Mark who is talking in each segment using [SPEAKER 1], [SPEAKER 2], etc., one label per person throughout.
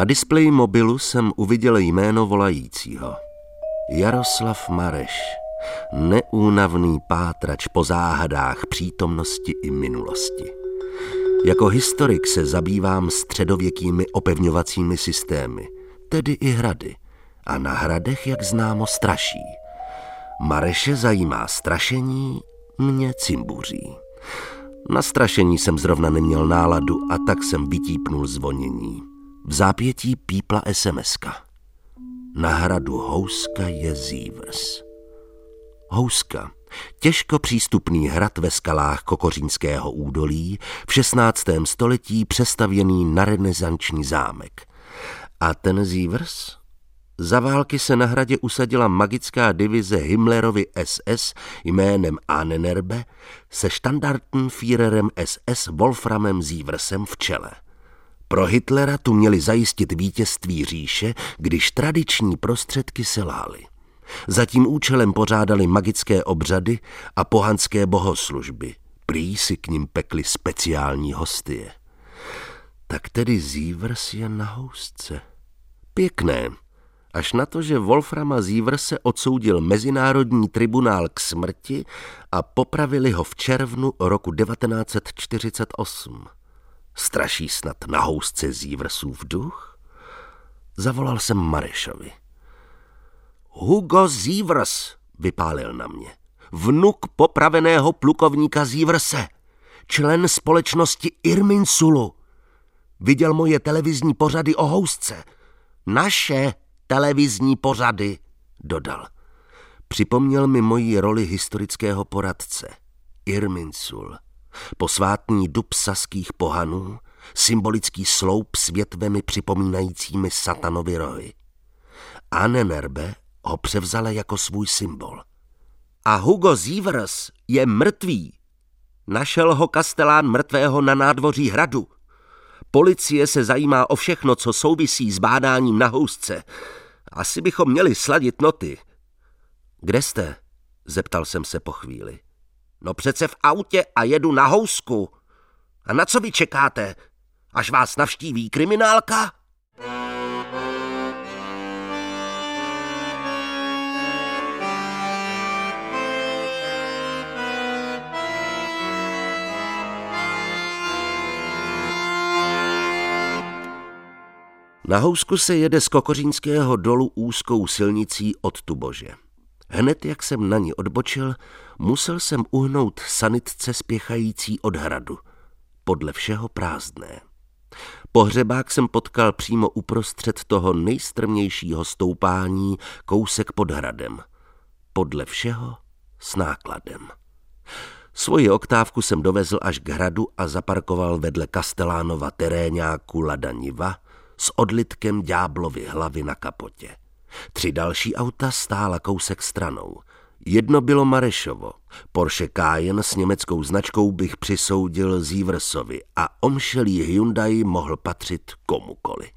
[SPEAKER 1] Na displeji mobilu jsem uviděl jméno volajícího. Jaroslav Mareš, neúnavný pátrač po záhadách přítomnosti i minulosti. Jako historik se zabývám středověkými opevňovacími systémy, tedy i hrady. A na hradech, jak známo, straší. Mareše zajímá strašení, mě cimbuří. Na strašení jsem zrovna neměl náladu a tak jsem vytípnul zvonění. V zápětí pípla SMSka. Na hradu Houska je Zívrs. Houska, těžko přístupný hrad ve skalách Kokořínského údolí, v 16. století přestavěný na renesanční zámek. A ten Zívrs? Za války se na hradě usadila magická divize Himmlerovy SS jménem Ahnenerbe se Führerem SS Wolframem Sieversem v čele. Pro Hitlera tu měli zajistit vítězství říše, když tradiční prostředky selály. Za tím účelem pořádali magické obřady a pohanské bohoslužby. Prý si k ním pekli speciální hostie. Tak tedy Zívers je na housce. Pěkné, až na to, že Wolframa se odsoudil Mezinárodní tribunál k smrti a popravili ho v červnu roku 1948. Straší snad na housce Zívrsův duch? Zavolal jsem Marešovi. Hugo Zívrs, vypálil na mě. Vnuk popraveného plukovníka Zívrse, člen společnosti Irminsulu. Viděl moje televizní pořady o housce. Naše televizní pořady, dodal. Připomněl mi moji roli historického poradce. Irminsul. Posvátný dub saských pohanů, symbolický sloup s větvemi připomínajícími satanovi rohy. Anenerbe ho převzala jako svůj symbol. A Hugo Zívers je mrtvý. Našel ho kastelán mrtvého na nádvoří hradu. Policie se zajímá o všechno, co souvisí s bádáním na housce. Asi bychom měli sladit noty. Kde jste? Zeptal jsem se po chvíli. No přece v autě a jedu na housku. A na co vy čekáte? Až vás navštíví kriminálka? Na housku se jede z Kokořínského dolu úzkou silnicí od Tubože. Hned jak jsem na ní odbočil, musel jsem uhnout sanitce spěchající od hradu. Podle všeho prázdné. Pohřebák jsem potkal přímo uprostřed toho nejstrmějšího stoupání kousek pod hradem. Podle všeho s nákladem. Svoji oktávku jsem dovezl až k hradu a zaparkoval vedle Kastelánova teréňáku Ladaniva, s odlitkem ďáblovy hlavy na kapotě. Tři další auta stála kousek stranou. Jedno bylo Marešovo. Porsche Cayenne s německou značkou bych přisoudil Zívrsovi a omšelý Hyundai mohl patřit komukoli.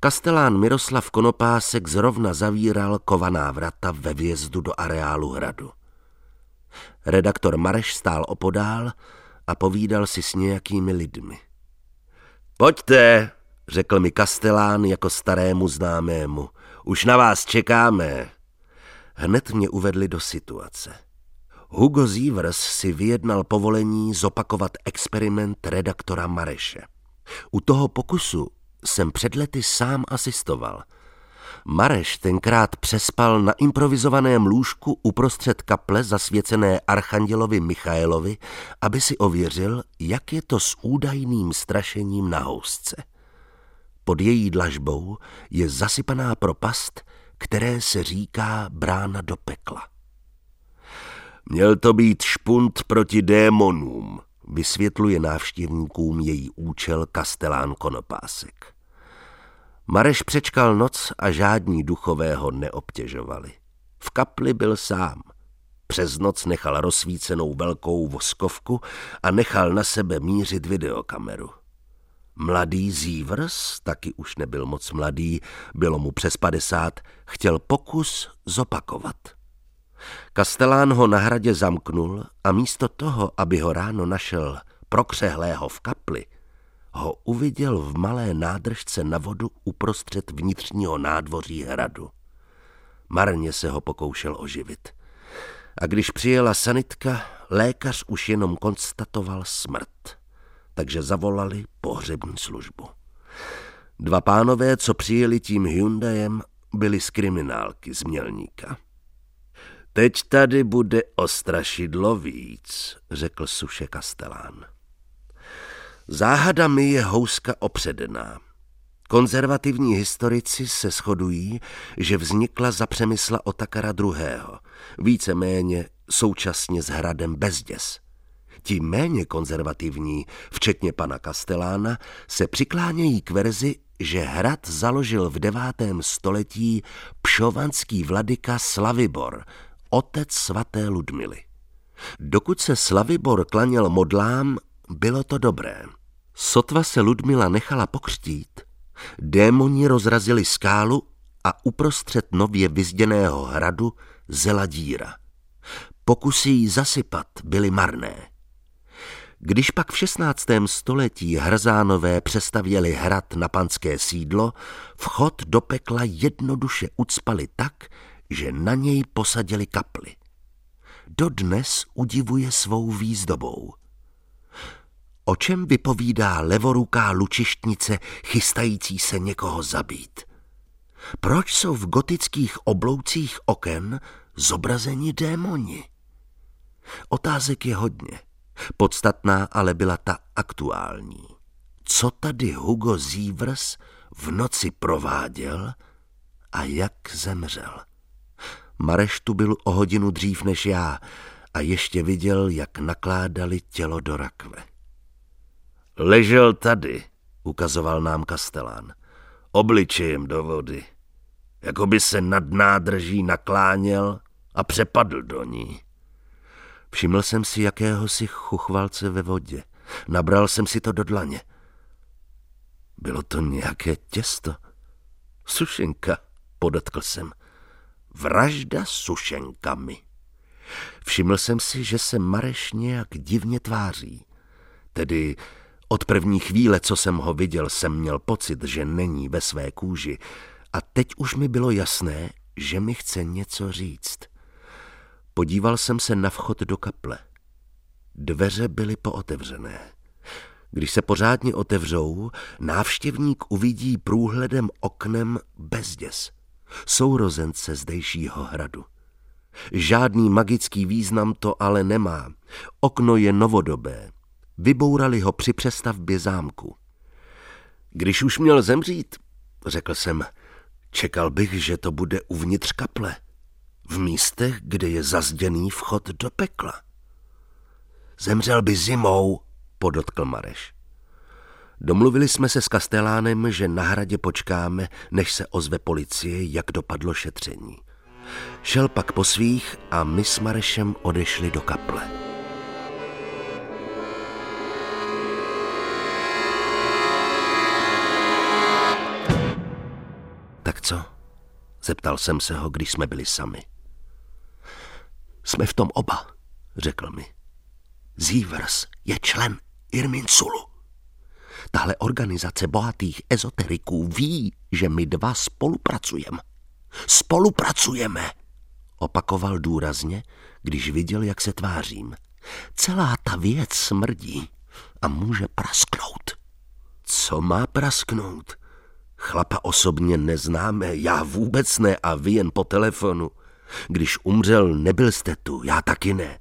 [SPEAKER 1] Kastelán Miroslav Konopásek zrovna zavíral kovaná vrata ve vjezdu do areálu hradu. Redaktor Mareš stál opodál a povídal si s nějakými lidmi. Pojďte, řekl mi Kastelán jako starému známému. Už na vás čekáme. Hned mě uvedli do situace. Hugo Zívers si vyjednal povolení zopakovat experiment redaktora Mareše. U toho pokusu jsem před lety sám asistoval. Mareš tenkrát přespal na improvizovaném lůžku uprostřed kaple zasvěcené archandělovi Michaelovi, aby si ověřil, jak je to s údajným strašením na housce. Pod její dlažbou je zasypaná propast, které se říká brána do pekla. Měl to být špunt proti démonům, vysvětluje návštěvníkům její účel kastelán Konopásek. Mareš přečkal noc a žádní duchové ho neobtěžovali. V kapli byl sám. Přes noc nechal rozsvícenou velkou voskovku a nechal na sebe mířit videokameru. Mladý Zívrs, taky už nebyl moc mladý, bylo mu přes padesát, chtěl pokus zopakovat. Kastelán ho na hradě zamknul a místo toho, aby ho ráno našel prokřehlého v kapli, ho uviděl v malé nádržce na vodu uprostřed vnitřního nádvoří hradu. Marně se ho pokoušel oživit. A když přijela sanitka, lékař už jenom konstatoval smrt. Takže zavolali pohřební službu. Dva pánové, co přijeli tím Hyundaiem, byli z kriminálky z Mělníka. Teď tady bude ostrašidlo víc, řekl Suše Kastelán. Záhada mi je houska opředená. Konzervativní historici se shodují, že vznikla za přemysla Otakara II., víceméně současně s hradem Bezděs. Ti méně konzervativní, včetně pana Kastelána, se přiklánějí k verzi, že hrad založil v devátém století pšovanský vladyka Slavibor, otec svaté Ludmily. Dokud se Slavibor klaněl modlám, bylo to dobré. Sotva se Ludmila nechala pokřtít, démoni rozrazili skálu a uprostřed nově vyzděného hradu zela díra. Pokusy jí zasypat byly marné. Když pak v 16. století Hrzánové přestavěli hrad na panské sídlo, vchod do pekla jednoduše ucpali tak, že na něj posadili kaply. Dodnes udivuje svou výzdobou. O čem vypovídá levoruká lučištnice chystající se někoho zabít? Proč jsou v gotických obloucích oken zobrazeni démoni? Otázek je hodně. Podstatná ale byla ta aktuální. Co tady Hugo Zívrs v noci prováděl a jak zemřel? Mareš tu byl o hodinu dřív než já a ještě viděl, jak nakládali tělo do rakve. Ležel tady, ukazoval nám Kastelán, obličejem do vody, jako by se nad nádrží nakláněl a přepadl do ní. Všiml jsem si jakéhosi chuchvalce ve vodě. Nabral jsem si to do dlaně. Bylo to nějaké těsto. Sušenka, podotkl jsem. Vražda sušenkami. Všiml jsem si, že se Mareš nějak divně tváří. Tedy od první chvíle, co jsem ho viděl, jsem měl pocit, že není ve své kůži. A teď už mi bylo jasné, že mi chce něco říct. Podíval jsem se na vchod do kaple. Dveře byly pootevřené. Když se pořádně otevřou, návštěvník uvidí průhledem oknem bezděs, sourozence zdejšího hradu. Žádný magický význam to ale nemá. Okno je novodobé. Vybourali ho při přestavbě zámku. Když už měl zemřít, řekl jsem, čekal bych, že to bude uvnitř kaple v místech, kde je zazděný vchod do pekla. Zemřel by zimou, podotkl Mareš. Domluvili jsme se s Kastelánem, že na hradě počkáme, než se ozve policie, jak dopadlo šetření. Šel pak po svých a my s Marešem odešli do kaple. Tak co? Zeptal jsem se ho, když jsme byli sami. Jsme v tom oba, řekl mi. Zívers je člen Irminsulu. Tahle organizace bohatých ezoteriků ví, že my dva spolupracujeme. Spolupracujeme, opakoval důrazně, když viděl, jak se tvářím. Celá ta věc smrdí a může prasknout. Co má prasknout? Chlapa osobně neznáme, já vůbec ne a vy jen po telefonu. Když umřel, nebyl jste tu, já taky ne.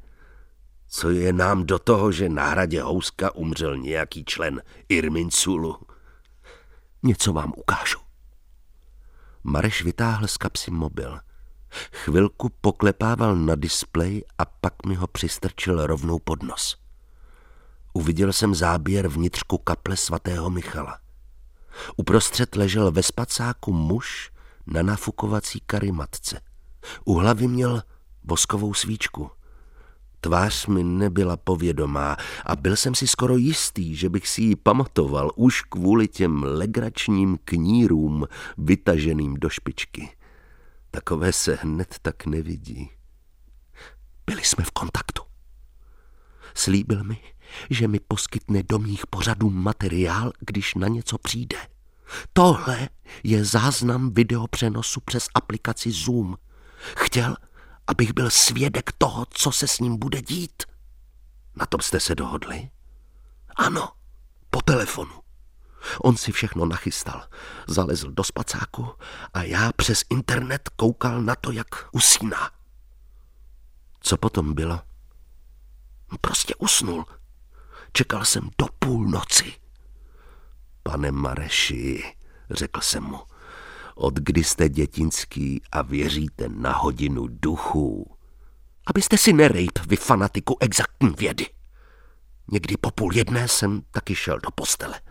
[SPEAKER 1] Co je nám do toho, že na hradě Houska umřel nějaký člen Irminsulu? Něco vám ukážu. Mareš vytáhl z kapsy mobil. Chvilku poklepával na displej a pak mi ho přistrčil rovnou pod nos. Uviděl jsem záběr vnitřku kaple svatého Michala. Uprostřed ležel ve spacáku muž na nafukovací karimatce. U hlavy měl boskovou svíčku. Tvář mi nebyla povědomá a byl jsem si skoro jistý, že bych si ji pamatoval už kvůli těm legračním knírům vytaženým do špičky. Takové se hned tak nevidí. Byli jsme v kontaktu. Slíbil mi, že mi poskytne do mých pořadů materiál, když na něco přijde. Tohle je záznam videopřenosu přes aplikaci Zoom. Chtěl, abych byl svědek toho, co se s ním bude dít. Na tom jste se dohodli? Ano, po telefonu. On si všechno nachystal, zalezl do spacáku a já přes internet koukal na to, jak usíná. Co potom bylo? Prostě usnul. Čekal jsem do půlnoci. Pane Mareši, řekl jsem mu, od kdy jste dětinský a věříte na hodinu duchů? Abyste si nerejp, vy fanatiku exaktní vědy. Někdy po půl jedné jsem taky šel do postele.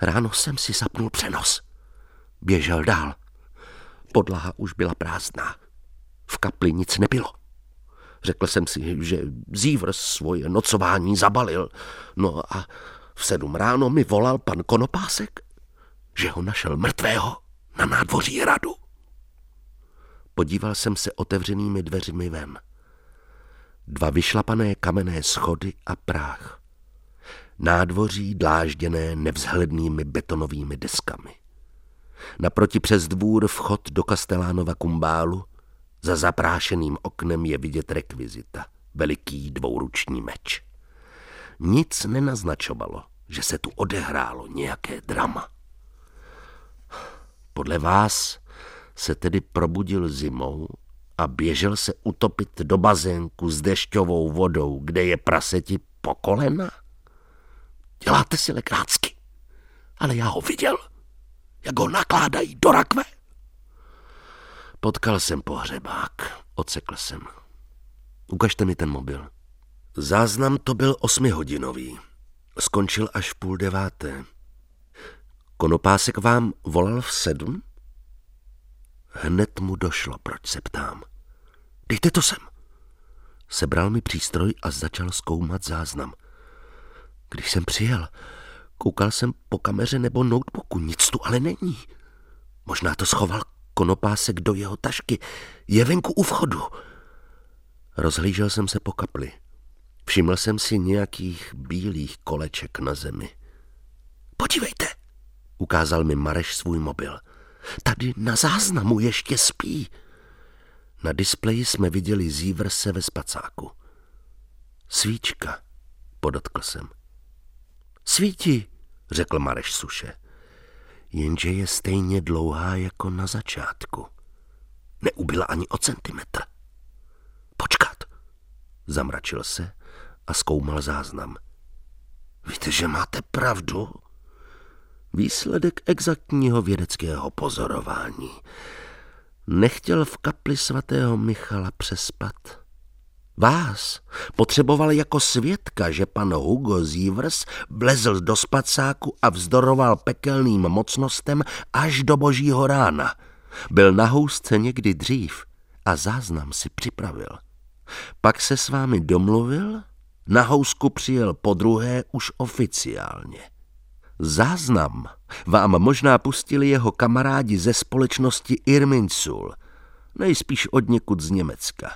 [SPEAKER 1] Ráno jsem si zapnul přenos. Běžel dál. Podlaha už byla prázdná. V kapli nic nebylo. Řekl jsem si, že Zívr svoje nocování zabalil. No a v sedm ráno mi volal pan Konopásek, že ho našel mrtvého na nádvoří hradu. Podíval jsem se otevřenými dveřmi ven. Dva vyšlapané kamenné schody a práh. Nádvoří dlážděné nevzhlednými betonovými deskami. Naproti přes dvůr vchod do Kastelánova kumbálu, za zaprášeným oknem je vidět rekvizita, veliký dvouruční meč. Nic nenaznačovalo, že se tu odehrálo nějaké drama. Podle vás se tedy probudil zimou a běžel se utopit do bazénku s dešťovou vodou, kde je praseti po kolena? Děláte si lekrácky, ale já ho viděl, jak ho nakládají do rakve. Potkal jsem pohřebák, ocekl jsem. Ukažte mi ten mobil. Záznam to byl osmihodinový. Skončil až v půl deváté. Konopásek vám volal v sedm? Hned mu došlo, proč se ptám. Dejte to sem. Sebral mi přístroj a začal zkoumat záznam. Když jsem přijel, koukal jsem po kameře nebo notebooku, nic tu ale není. Možná to schoval konopásek do jeho tašky. Je venku u vchodu. Rozhlížel jsem se po kapli. Všiml jsem si nějakých bílých koleček na zemi. Podívejte, ukázal mi Mareš svůj mobil. Tady na záznamu ještě spí. Na displeji jsme viděli zívrse ve spacáku. Svíčka, podotkl jsem. Svítí, řekl Mareš suše. Jenže je stejně dlouhá jako na začátku. Neubyla ani o centimetr. Počkat, zamračil se a zkoumal záznam. Víte, že máte pravdu? Výsledek exaktního vědeckého pozorování. Nechtěl v kapli svatého Michala přespat. Vás potřeboval jako svědka, že pan Hugo Zívers vlezl do spacáku a vzdoroval pekelným mocnostem až do božího rána. Byl na housce někdy dřív a záznam si připravil. Pak se s vámi domluvil, na housku přijel po druhé už oficiálně. Záznam vám možná pustili jeho kamarádi ze společnosti Irminsul, nejspíš od někud z Německa.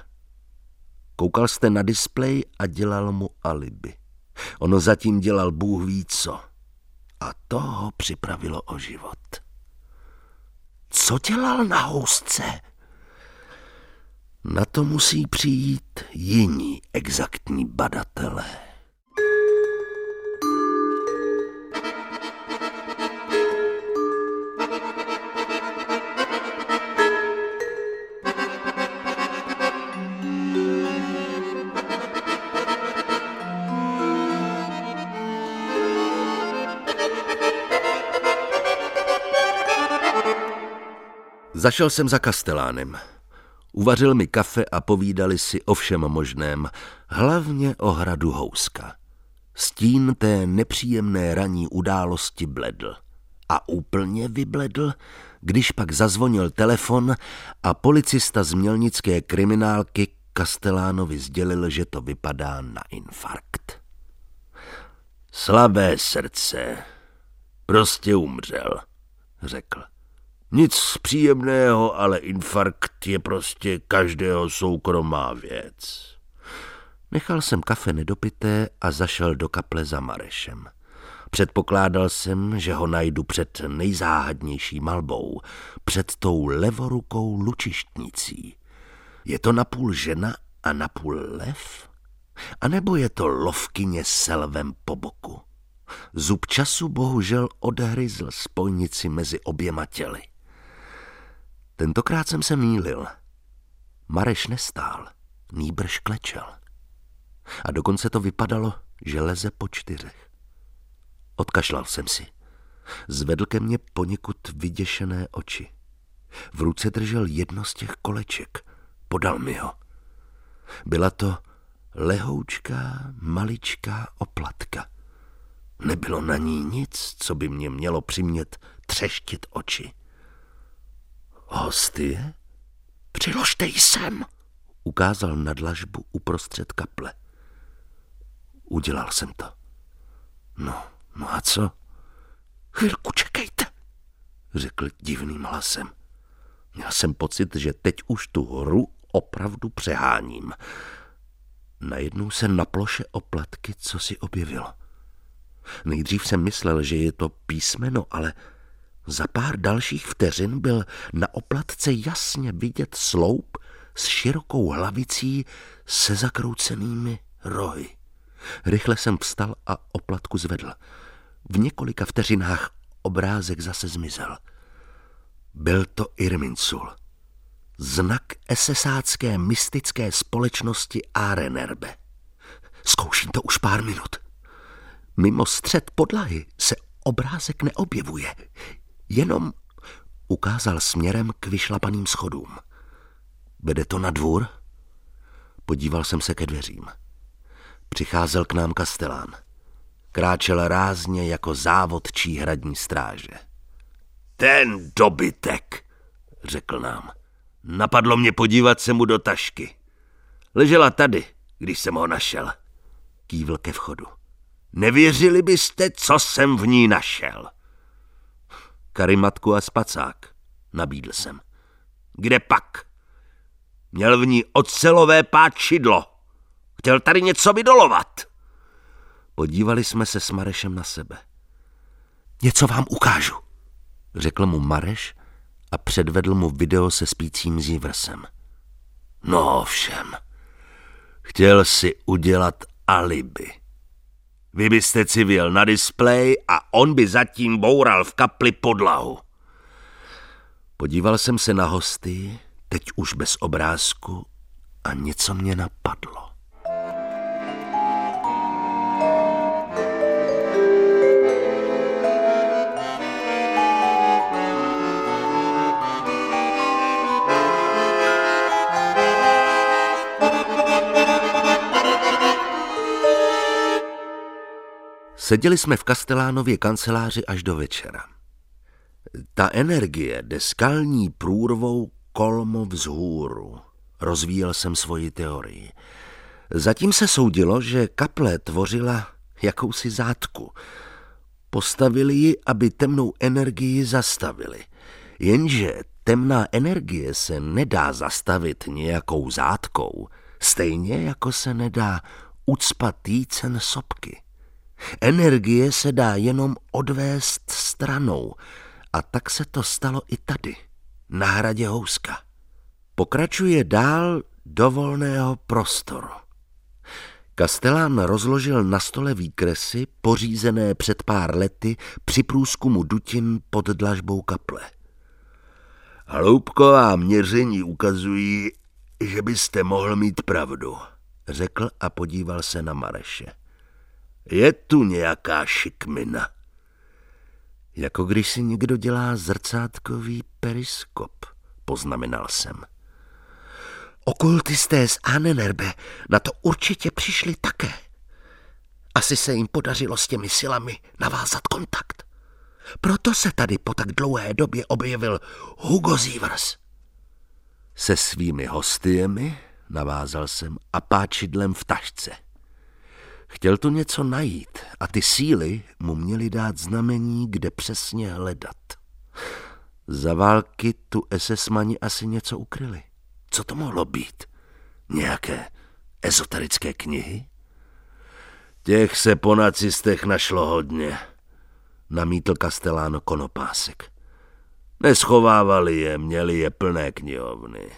[SPEAKER 1] Koukal jste na displej a dělal mu alibi. Ono zatím dělal Bůh ví co. A to ho připravilo o život. Co dělal na housce? Na to musí přijít jiní exaktní badatelé. Zašel jsem za kastelánem. Uvařil mi kafe a povídali si o všem možném, hlavně o hradu Houska. Stín té nepříjemné ranní události bledl. A úplně vybledl, když pak zazvonil telefon a policista z mělnické kriminálky Kastelánovi sdělil, že to vypadá na infarkt. Slabé srdce. Prostě umřel, řekl. Nic příjemného, ale infarkt je prostě každého soukromá věc. Nechal jsem kafe nedopité a zašel do kaple za Marešem. Předpokládal jsem, že ho najdu před nejzáhadnější malbou, před tou levorukou lučištnicí. Je to napůl žena a napůl lev? A nebo je to lovkyně s lvem po boku? Zub času bohužel odhryzl spojnici mezi oběma těly. Tentokrát jsem se mýlil. Mareš nestál, nýbrž klečel. A dokonce to vypadalo, že leze po čtyřech. Odkašlal jsem si. Zvedl ke mně poněkud vyděšené oči. V ruce držel jedno z těch koleček. Podal mi ho. Byla to lehoučká, maličká oplatka. Nebylo na ní nic, co by mě mělo přimět třeštit oči. Hostie? Přiložte ji sem, ukázal na dlažbu uprostřed kaple. Udělal jsem to. No, no a co? Chvilku čekejte, řekl divným hlasem. Měl jsem pocit, že teď už tu hru opravdu přeháním. Najednou se na ploše oplatky co si objevilo. Nejdřív jsem myslel, že je to písmeno, ale za pár dalších vteřin byl na oplatce jasně vidět sloup s širokou hlavicí se zakroucenými rohy. Rychle jsem vstal a oplatku zvedl. V několika vteřinách obrázek zase zmizel. Byl to Irminsul. Znak esesácké mystické společnosti Arenerbe. Zkouším to už pár minut. Mimo střed podlahy se obrázek neobjevuje. Jenom ukázal směrem k vyšlapaným schodům. Vede to na dvůr? Podíval jsem se ke dveřím. Přicházel k nám kastelán. Kráčel rázně jako závodčí hradní stráže. Ten dobytek, řekl nám. Napadlo mě podívat se mu do tašky. Ležela tady, když jsem ho našel. Kývl ke vchodu. Nevěřili byste, co jsem v ní našel. Karimatku a spacák, nabídl jsem. Kde pak? Měl v ní ocelové páčidlo. Chtěl tady něco vydolovat. Podívali jsme se s Marešem na sebe. Něco vám ukážu, řekl mu Mareš a předvedl mu video se spícím zívrsem. No všem, chtěl si udělat alibi. Vy byste civil na displej a on by zatím boural v kapli podlahu. Podíval jsem se na hosty, teď už bez obrázku, a něco mě napadlo. Seděli jsme v Kastelánově kanceláři až do večera. Ta energie jde skalní průrvou kolmo vzhůru. Rozvíjel jsem svoji teorii. Zatím se soudilo, že kaple tvořila jakousi zátku. Postavili ji, aby temnou energii zastavili. Jenže temná energie se nedá zastavit nějakou zátkou, stejně jako se nedá ucpat jícen sopky. Energie se dá jenom odvést stranou a tak se to stalo i tady, na hradě Houska. Pokračuje dál do volného prostoru. Kastelán rozložil na stole výkresy, pořízené před pár lety při průzkumu dutin pod dlažbou kaple. Hloubková měření ukazují, že byste mohl mít pravdu, řekl a podíval se na Mareše. Je tu nějaká šikmina. Jako když si někdo dělá zrcátkový periskop, poznamenal jsem. Okultisté z Anenerbe na to určitě přišli také. Asi se jim podařilo s těmi silami navázat kontakt. Proto se tady po tak dlouhé době objevil Hugo Zivers. Se svými hostiemi navázal jsem a páčidlem v tašce. Chtěl tu něco najít a ty síly mu měly dát znamení, kde přesně hledat. Za války tu SS-mani asi něco ukryli. Co to mohlo být? Nějaké Ezoterické knihy? Těch se po nacistech našlo hodně, namítl Castellano Konopásek. Neschovávali je, měli je plné knihovny.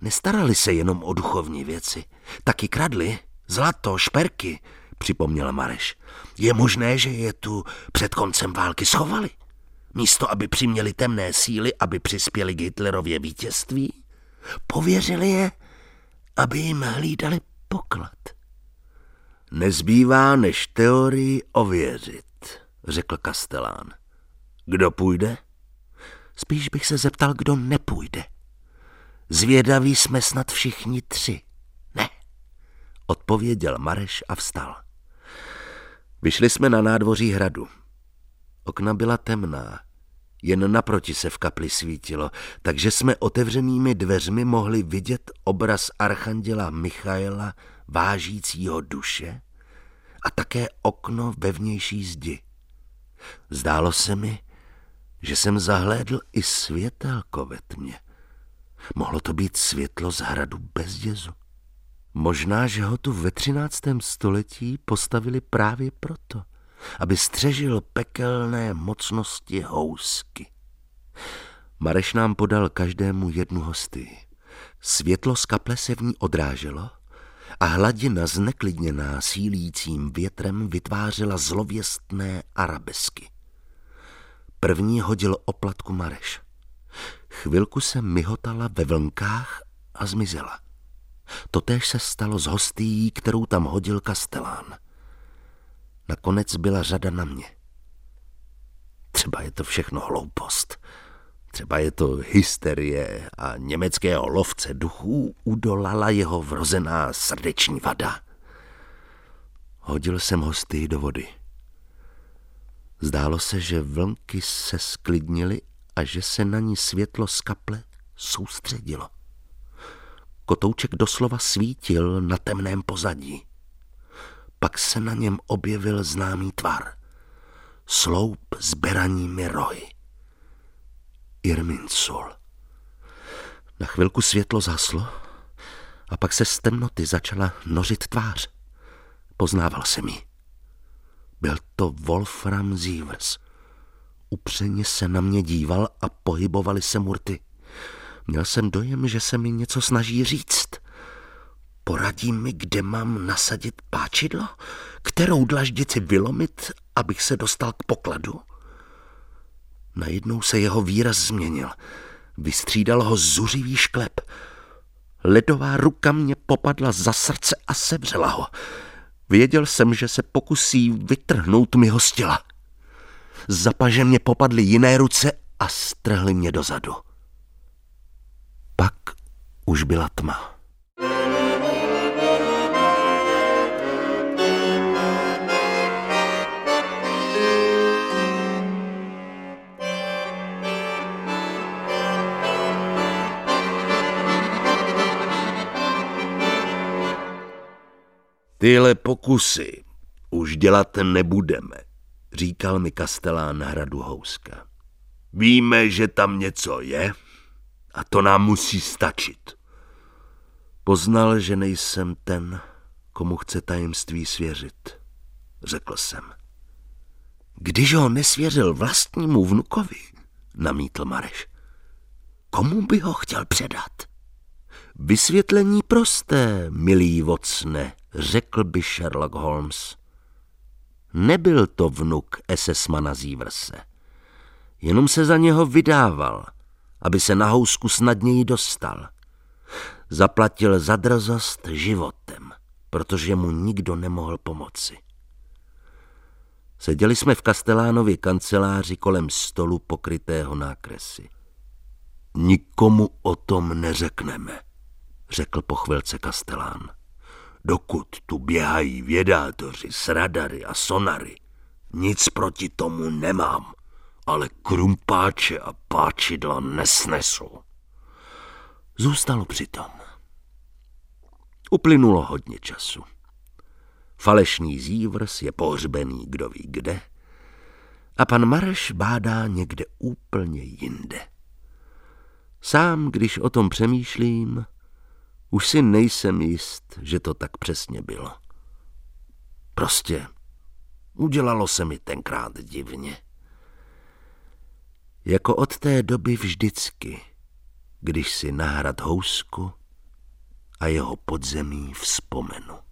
[SPEAKER 1] Nestarali se jenom o duchovní věci, taky kradli zlato, šperky, připomněl Mareš. Je možné, že je tu před koncem války schovali? Místo, aby přiměli temné síly, aby přispěli k Hitlerově vítězství? Pověřili je, aby jim hlídali poklad. Nezbývá než teorii ověřit, řekl Kastelán. Kdo půjde? Spíš bych se zeptal, kdo nepůjde. Zvědaví jsme snad všichni tři. Odpověděl Mareš a vstal. Vyšli jsme na nádvoří hradu. Okna byla temná, jen naproti se v kapli svítilo, takže jsme otevřenými dveřmi mohli vidět obraz archanděla Michaela vážícího duše a také okno ve vnější zdi. Zdálo se mi, že jsem zahlédl i světelko ve tmě. Mohlo to být světlo z hradu bez dězu. Možná, že ho tu ve třináctém století postavili právě proto, aby střežil pekelné mocnosti housky. Mareš nám podal každému jednu hosty. Světlo z kaple se v ní odráželo a hladina zneklidněná sílícím větrem vytvářela zlověstné arabesky. První hodil oplatku Mareš. Chvilku se myhotala ve vlnkách a zmizela. Totéž se stalo s hostí, kterou tam hodil Kastelán. Nakonec byla řada na mě. Třeba je to všechno hloupost. Třeba je to hysterie a německého lovce duchů udolala jeho vrozená srdeční vada. Hodil jsem hosty do vody. Zdálo se, že vlnky se sklidnily a že se na ní světlo z kaple soustředilo. Kotouček doslova svítil na temném pozadí. Pak se na něm objevil známý tvar. Sloup s beraními rohy. Irminsul. Na chvilku světlo zaslo a pak se z temnoty začala nořit tvář. Poznával se mi. Byl to Wolfram Sievers. Upřeně se na mě díval a pohybovaly se murty. Měl jsem dojem, že se mi něco snaží říct. Poradí mi, kde mám nasadit páčidlo? Kterou dlaždici vylomit, abych se dostal k pokladu? Najednou se jeho výraz změnil. Vystřídal ho zuřivý šklep. Ledová ruka mě popadla za srdce a sevřela ho. Věděl jsem, že se pokusí vytrhnout mi ho z těla. Za paže mě popadly jiné ruce a strhly mě dozadu. Pak už byla tma. Tyhle pokusy už dělat nebudeme, říkal mi kastelán hradu Houska. Víme, že tam něco je a to nám musí stačit. Poznal, že nejsem ten, komu chce tajemství svěřit, řekl jsem. Když ho nesvěřil vlastnímu vnukovi, namítl Mareš, komu by ho chtěl předat? Vysvětlení prosté, milý vocne, řekl by Sherlock Holmes. Nebyl to vnuk SS-mana Zívrse. Jenom se za něho vydával, aby se na housku snadněji dostal. Zaplatil za drzost životem, protože mu nikdo nemohl pomoci. Seděli jsme v Kastelánově kanceláři kolem stolu pokrytého nákresy. Nikomu o tom neřekneme, řekl po chvilce Kastelán. Dokud tu běhají vědátoři s radary a sonary, nic proti tomu nemám, ale krumpáče a páčidla nesnesu. Zůstalo přitom. Uplynulo hodně času. Falešný zívrs je pohřbený kdo ví kde a pan Mareš bádá někde úplně jinde. Sám, když o tom přemýšlím, Už si nejsem jist, že to tak přesně bylo. Prostě udělalo se mi tenkrát divně. Jako od té doby vždycky, když si na hrad housku a jeho podzemí vzpomenu.